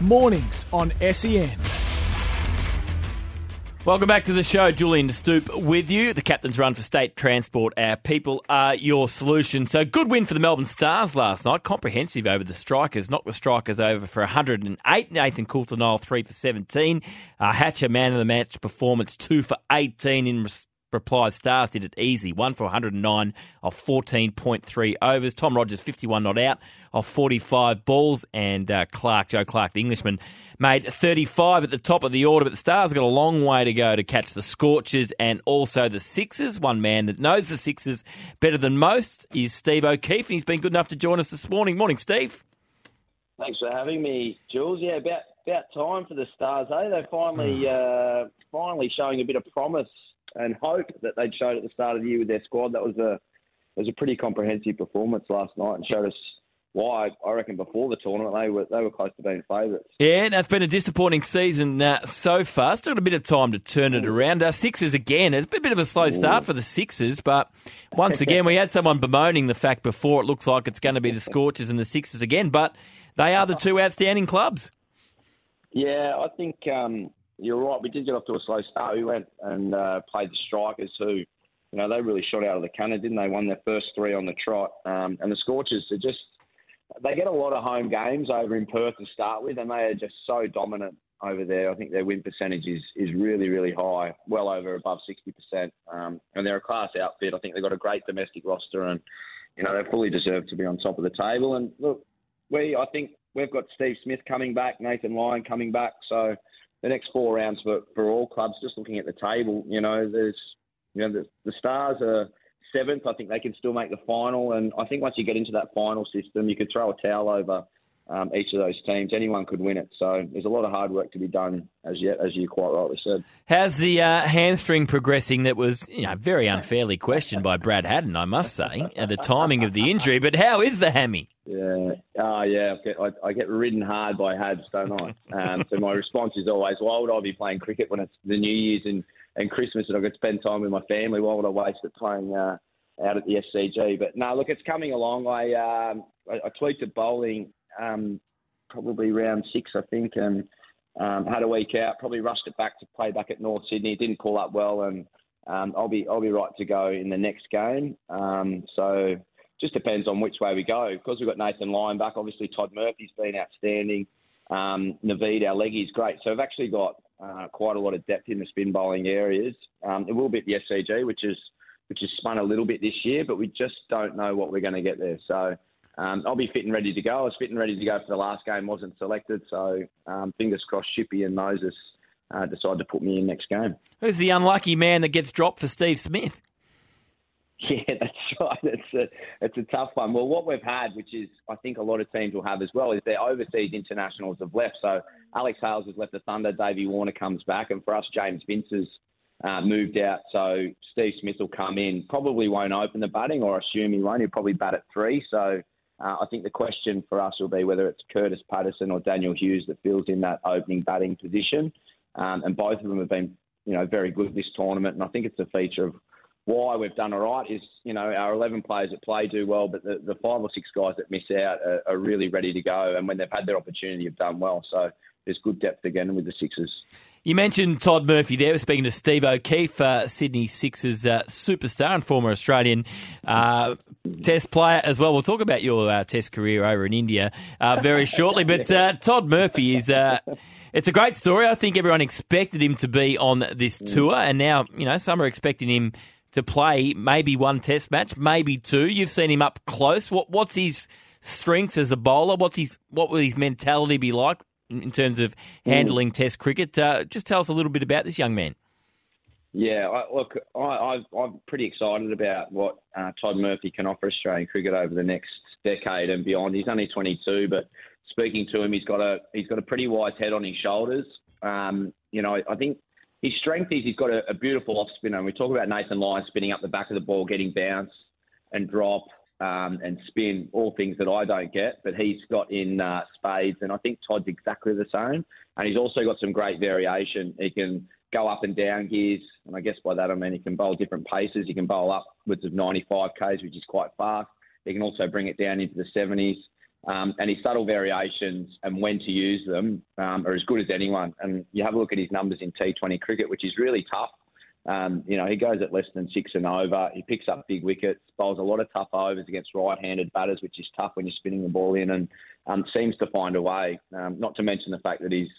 Mornings on SEN. Welcome back to the show. Julian Stoop with you. The captain's run for state transport. Our people are your solution. So good win for the Melbourne Stars last night. Comprehensive over the Strikers. Knocked the Strikers over for 108. Nathan Coulter-Nile, 3 for 17. Uh, Hatcher, man of the match performance, 2 for 18 in res- reply. Stars did it easy. 1 for 109 of 14.3 overs. Tom Rogers, 51 not out of 45 balls. And uh, Clarke, Joe Clarke, the Englishman, made 35 at the top of the order. But the Stars got a long way to go to catch the Scorchers and also the Sixers. One man that knows the Sixers better than most is Steve O'Keefe, and he's been good enough to join us this morning. Morning, Steve. Thanks for having me, Jules. Yeah, about about time for the Stars, eh? They're finally uh, finally showing a bit of promise and hope that they'd showed at the start of the year with their squad. That was a was a pretty comprehensive performance last night and showed us why I reckon before the tournament they were they were close to being favourites. Yeah, it's been a disappointing season uh, so far. Still got a bit of time to turn it around. Our Sixers again. It's a bit of a slow start for the Sixers, but once again, we had someone bemoaning the fact before it looks like it's going to be the Scorchers and the Sixers again, but they are the two outstanding clubs. Yeah, I think um, you're right. We did get off to a slow start. We went and uh, played the Strikers, who, you know, they really shot out of the cannon, didn't they? Won their first three on the trot. Um, and the Scorchers are just, they get a lot of home games over in Perth to start with, and they are just so dominant over there. I think their win percentage is, is really, really high, well over above 60%. Um, and they're a class outfit. I think they've got a great domestic roster, and, you know, they fully deserve to be on top of the table. And look, we, I think we've got Steve Smith coming back, Nathan Lyon coming back. So the next four rounds for, for all clubs, just looking at the table, you know, there's, you know, the, the Stars are seventh. I think they can still make the final. And I think once you get into that final system, you could throw a towel over um, each of those teams. Anyone could win it. So there's a lot of hard work to be done as yet, as you quite rightly said. How's the uh, hamstring progressing? That was you know very unfairly questioned by Brad Haddin, I must say, at the timing of the injury. But how is the hammy? Yeah, oh yeah, I get, I, I get ridden hard by Hads, don't I? Um, so my response is always, why would I be playing cricket when it's the New Year's and, and Christmas and I could spend time with my family? Why would I waste it playing uh, out at the SCG? But no, look, it's coming along. I um, I, I tweaked at bowling um, probably round six, I think, and um, had a week out. Probably rushed it back to play back at North Sydney. Didn't call up well, and um, I'll be I'll be right to go in the next game. Um, so just depends on which way we go. Because we've got Nathan Lyon back, obviously Todd Murphy's been outstanding. Um, Naveed, our leggy's great. So we've actually got uh, quite a lot of depth in the spin bowling areas. Um, it will be the SCG, which is which is spun a little bit this year, but we just don't know what we're going to get there. So um, I'll be fit and ready to go. I was fit and ready to go for the last game, wasn't selected. So um, fingers crossed, Shippy and Moses uh, decide to put me in next game. Who's the unlucky man that gets dropped for Steve Smith? Yeah, that's right. It's a it's a tough one. Well, what we've had, which is I think a lot of teams will have as well, is their overseas internationals have left. So Alex Hales has left the Thunder. Davey Warner comes back, and for us, James Vince has uh, moved out. So Steve Smith will come in. Probably won't open the batting, or assume he won't. He'll probably bat at three. So uh, I think the question for us will be whether it's Kurtis Patterson or Daniel Hughes that fills in that opening batting position. Um, and both of them have been, you know, very good this tournament. And I think it's a feature of why we've done all right is, you know, our 11 players that play do well, but the, the five or six guys that miss out are, are really ready to go. And when they've had their opportunity, have done well. So there's good depth again with the Sixers. You mentioned Todd Murphy there. We're speaking to Steve O'Keefe, uh, Sydney Sixers uh, superstar and former Australian uh, Test player as well. We'll talk about your uh, Test career over in India uh, very shortly. But uh, Todd Murphy is. it's a great story. I think everyone expected him to be on this tour, and now you know some are expecting him to play maybe one Test match, maybe two. You've seen him up close. What, what's his strengths as a bowler? What's his what will his mentality be like in terms of handling Test cricket? Uh, just tell us a little bit about this young man. Yeah, I, look, I, I'm pretty excited about what uh, Todd Murphy can offer Australian cricket over the next decade and beyond. He's only 22, but speaking to him, he's got a he's got a pretty wise head on his shoulders. Um, you know, I think his strength is he's got a, a beautiful off spinner. And we talk about Nathan Lyon spinning up the back of the ball, getting bounce and drop um, and spin, all things that I don't get. But he's got in uh, spades, and I think Todd's exactly the same. And he's also got some great variation. He can go up and down gears, and I guess by that I mean he can bowl different paces. He can bowl upwards of 95 k's, which is quite fast. He can also bring it down into the 70s. Um, and his subtle variations and when to use them um, are as good as anyone. And you have a look at his numbers in T20 cricket, which is really tough. Um, you know, he goes at less than six and over. He picks up big wickets, bowls a lot of tough overs against right-handed batters, which is tough when you're spinning the ball in, and um, seems to find a way. Um, not to mention the fact that he's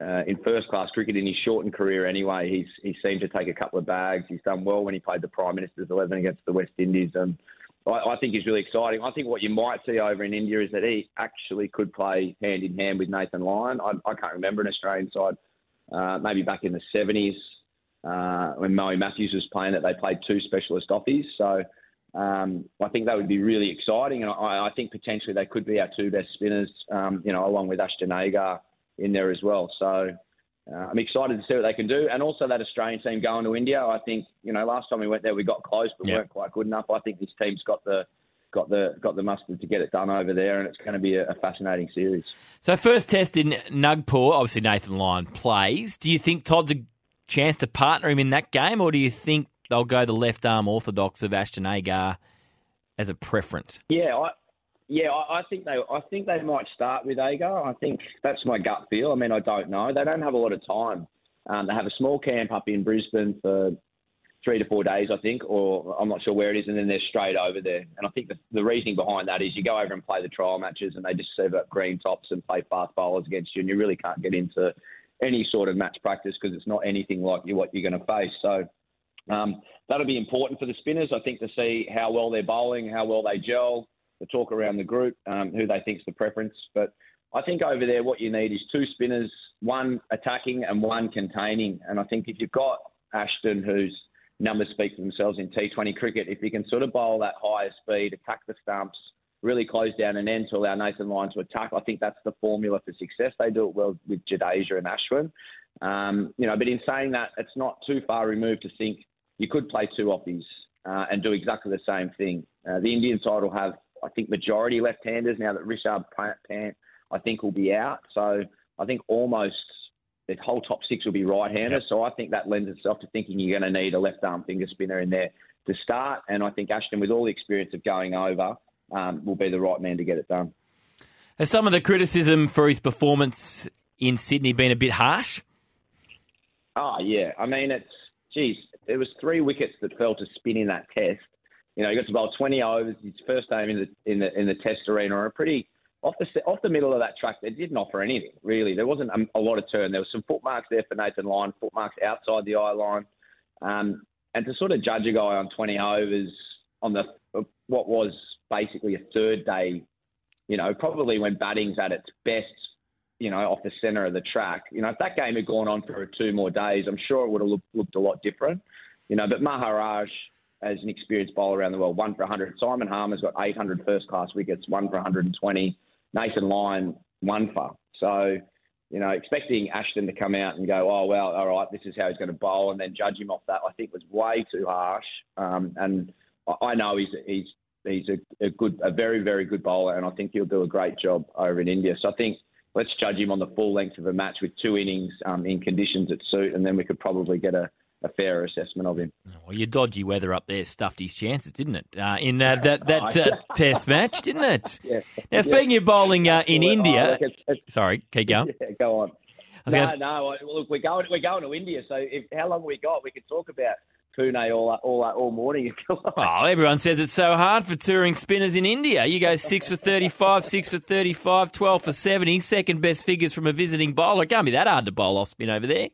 uh, in first-class cricket in his shortened career anyway. He's he seemed to take a couple of bags. He's done well when he played the Prime Minister's 11 against the West Indies, and I, I think he's really exciting. I think what you might see over in India is that he actually could play hand in hand with Nathan Lyon. I, I can't remember an Australian side, uh, maybe back in the 70s uh, when Mo Matthews was playing, that they played two specialist offies. So um, I think that would be really exciting, and I, I, think potentially they could be our two best spinners, um, you know, along with Ashton Agar in there as well. So uh, I'm excited to see what they can do, and also that Australian team going to India. I think you know last time we went there we got close but weren't quite good enough. I think this team's got the got the got the mustard to get it done over there, and it's going to be a, a fascinating series. So first test in Nagpur, obviously Nathan Lyon plays. Do you think Todd's a chance to partner him in that game, or do you think they'll go the left arm orthodox of Ashton Agar as a preference? Yeah, I, yeah, I, I think they. I think they might start with Agar. I think that's my gut feel. I mean, I don't know. They don't have a lot of time. Um, they have a small camp up in Brisbane for three to four days, I think, or I'm not sure where it is, and then they're straight over there. And I think the, the reasoning behind that is you go over and play the trial matches, and they just serve up green tops and play fast bowlers against you, and you really can't get into any sort of match practice because it's not anything like what you're going to face. So um, that'll be important for the spinners, I think, to see how well they're bowling, how well they gel the talk around the group, um, who they think's the preference. But I think over there, what you need is two spinners, one attacking and one containing. And I think if you've got Ashton, whose numbers speak for themselves in T20 cricket, if you can sort of bowl that higher speed, attack the stumps, really close down an end to allow Nathan Lyon to attack, I think that's the formula for success. They do it well with Jadeja and Ashwin. Um, you know, but in saying that, it's not too far removed to think you could play two offies uh, and do exactly the same thing. Uh, the Indian side will have I think majority left-handers now that Rishabh Pant I think will be out. So I think almost the whole top six will be right-handers. Yep. So I think that lends itself to thinking you're going to need a left-arm finger spinner in there to start. And I think Ashton, with all the experience of going over, um, will be the right man to get it done. Has some of the criticism for his performance in Sydney been a bit harsh? Oh yeah, I mean it's geez, there was three wickets that fell to spin in that test, you know, he got to bowl 20 overs. His first game in the in the in the Test arena, a pretty off the off the middle of that track. They didn't offer anything really. There wasn't a, a lot of turn. There was some footmarks there for Nathan Lyon, footmarks outside the eye line, um, and to sort of judge a guy on 20 overs on the what was basically a third day, you know, probably when batting's at its best, you know, off the centre of the track. You know, if that game had gone on for two more days, I'm sure it would have looked, looked a lot different. You know, but Maharaj as an experienced bowler around the world, one for 100. Simon Harmer's got 800 first class wickets, one for 120. Nathan Lyon, one for. So, you know, expecting Ashton to come out and go, oh, well, all right, this is how he's going to bowl, and then judge him off that, I think was way too harsh. Um, and I know he's, he's, he's a, a, good, a very, very good bowler, and I think he'll do a great job over in India. So I think let's judge him on the full length of a match with two innings um, in conditions that suit, and then we could probably get a, a fairer assessment of him. Well, your dodgy weather up there stuffed his chances, didn't it? Uh, in uh, that that uh, test match, didn't it? Yeah. Now, speaking yeah. of bowling uh, in India, oh, look, it's, it's, sorry, keep going. Yeah, go on. No, gonna... no. Look, we're going. We're going to India. So, if, how long we got? We could talk about Pune all all all morning. oh, everyone says it's so hard for touring spinners in India. You go six for thirty-five, six for 35, 12 for seventy, second best figures from a visiting bowler. It can't be that hard to bowl off spin over there.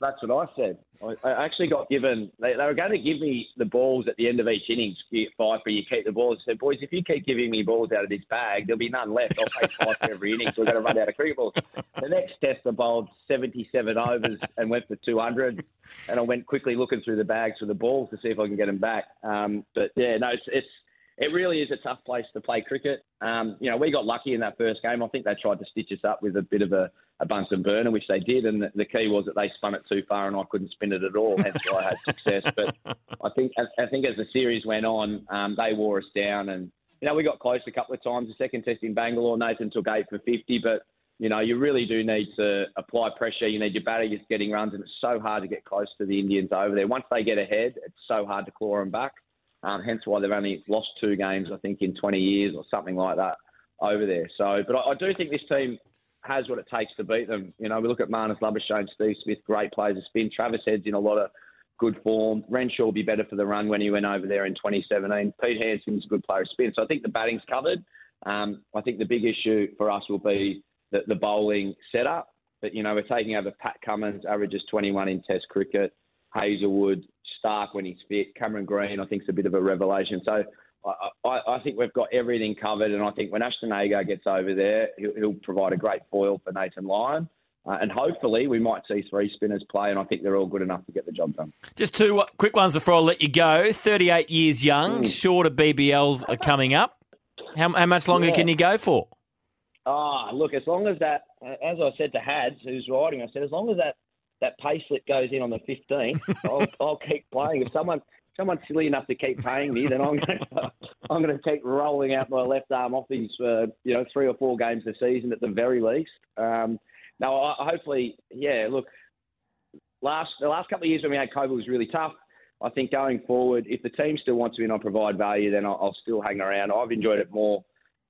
That's what I said. I actually got given. They, they, were going to give me the balls at the end of each innings. Five for you keep the balls. I said, boys, if you keep giving me balls out of this bag, there'll be none left. I'll take five for every innings. We're going to run out of cricket balls. The next test, I bowled 77 overs and went for 200. And I went quickly looking through the bags for the balls to see if I can get them back. Um, but yeah, no, it's, it's it really is a tough place to play cricket. Um, you know, we got lucky in that first game. I think they tried to stitch us up with a bit of a, a Bunsen burner, which they did, and the, the key was that they spun it too far, and I couldn't spin it at all. Hence why I had success. But I think I think as the series went on, um, they wore us down, and you know we got close a couple of times. The second test in Bangalore, Nathan took eight for fifty, but you know, you really do need to apply pressure. You need your batters getting runs, and it's so hard to get close to the Indians over there. Once they get ahead, it's so hard to claw them back. Um, hence why they've only lost two games, I think, in 20 years or something like that over there. So, but I, I do think this team has what it takes to beat them. You know, we look at Marnus Labuschagne, Steve Smith, great players of spin. Travis Head's in a lot of good form. Renshaw will be better for the run when he went over there in 2017. Pete Handscomb's a good player of spin. So I think the batting's covered. Um, I think the big issue for us will be the, the bowling setup. But, you know, we're taking over Pat Cummins, averages 21 in Test cricket. Hazlewood, Stark when he's fit. Cameron Green, I think, is a bit of a revelation. So I, I, I, think we've got everything covered. And I think when Ashton Agar gets over there, he'll, he'll provide a great foil for Nathan Lyon. Uh, and hopefully we might see three spinners play, and I think they're all good enough to get the job done. Just two quick ones before I let you go. 38 years young, mm. short of BBLs are coming up. How, how much longer yeah. can you go for? Oh, look, as long as that, as I said to Hads, who's riding, I said, as long as that, that pay slip goes in on the 15th, I'll, I'll keep playing. If someone someone's silly enough to keep paying me, then I'm going to, I'm going to keep rolling out my left arm off these for you know three or four games a season at the very least. Um, now, I, hopefully, yeah. Look, last the last couple of years when we had COVID was really tough. I think going forward, if the team still wants me and I provide value, then I'll, I'll still hang around. I've enjoyed it more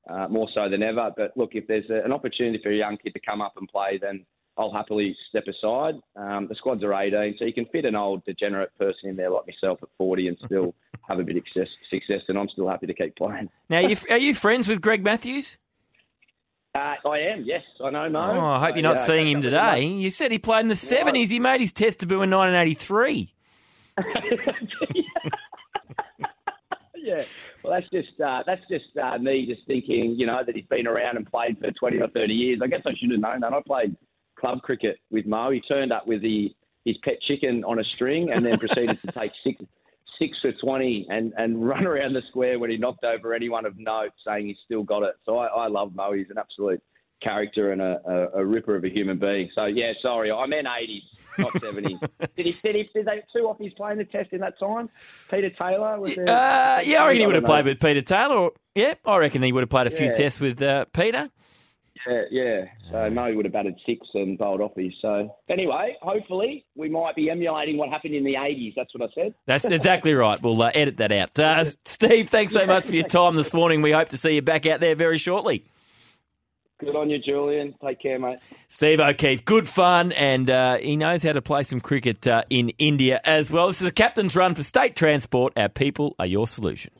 uh, more so than ever. But look, if there's a, an opportunity for a young kid to come up and play, then I'll happily step aside. Um, the squads are 18, so you can fit an old degenerate person in there like myself at 40 and still have a bit of success, success and I'm still happy to keep playing. Now, are you, are you friends with Greg Matthews? Uh, I am, yes. I know, no. Oh, I hope you're not uh, seeing him today. You said he played in the 70s. He made his test debut in 1983. yeah. Well, that's just uh, that's just uh, me just thinking, you know, that he's been around and played for twenty or thirty years. I guess I should have known that. I played club cricket with Mo. He turned up with the his pet chicken on a string and then proceeded to take six six for twenty and, and run around the square when he knocked over anyone of note, saying he's still got it. So I, I love Mo. He's an absolute character and a, a, a, ripper of a human being. So yeah, sorry, I meant eighties, not seventies. did he? Did he? Did they two offies playing the test in that time? Peter Taylor was there. Uh, yeah, I reckon he would have played with Peter Taylor. yeah, I reckon he would have played a few yeah. tests with uh, Peter. Yeah, yeah. So Mo would have batted six and bowled offies. So anyway, hopefully we might be emulating what happened in the eighties. That's what I said. That's exactly right. We'll uh, edit that out. Uh, Steve, thanks so much for your time this morning. We hope to see you back out there very shortly. Good on you, Julian. Take care, mate. Steve O'Keefe, good fun, and uh, he knows how to play some cricket uh, in India as well. This is a captain's run for state transport. Our people are your solution.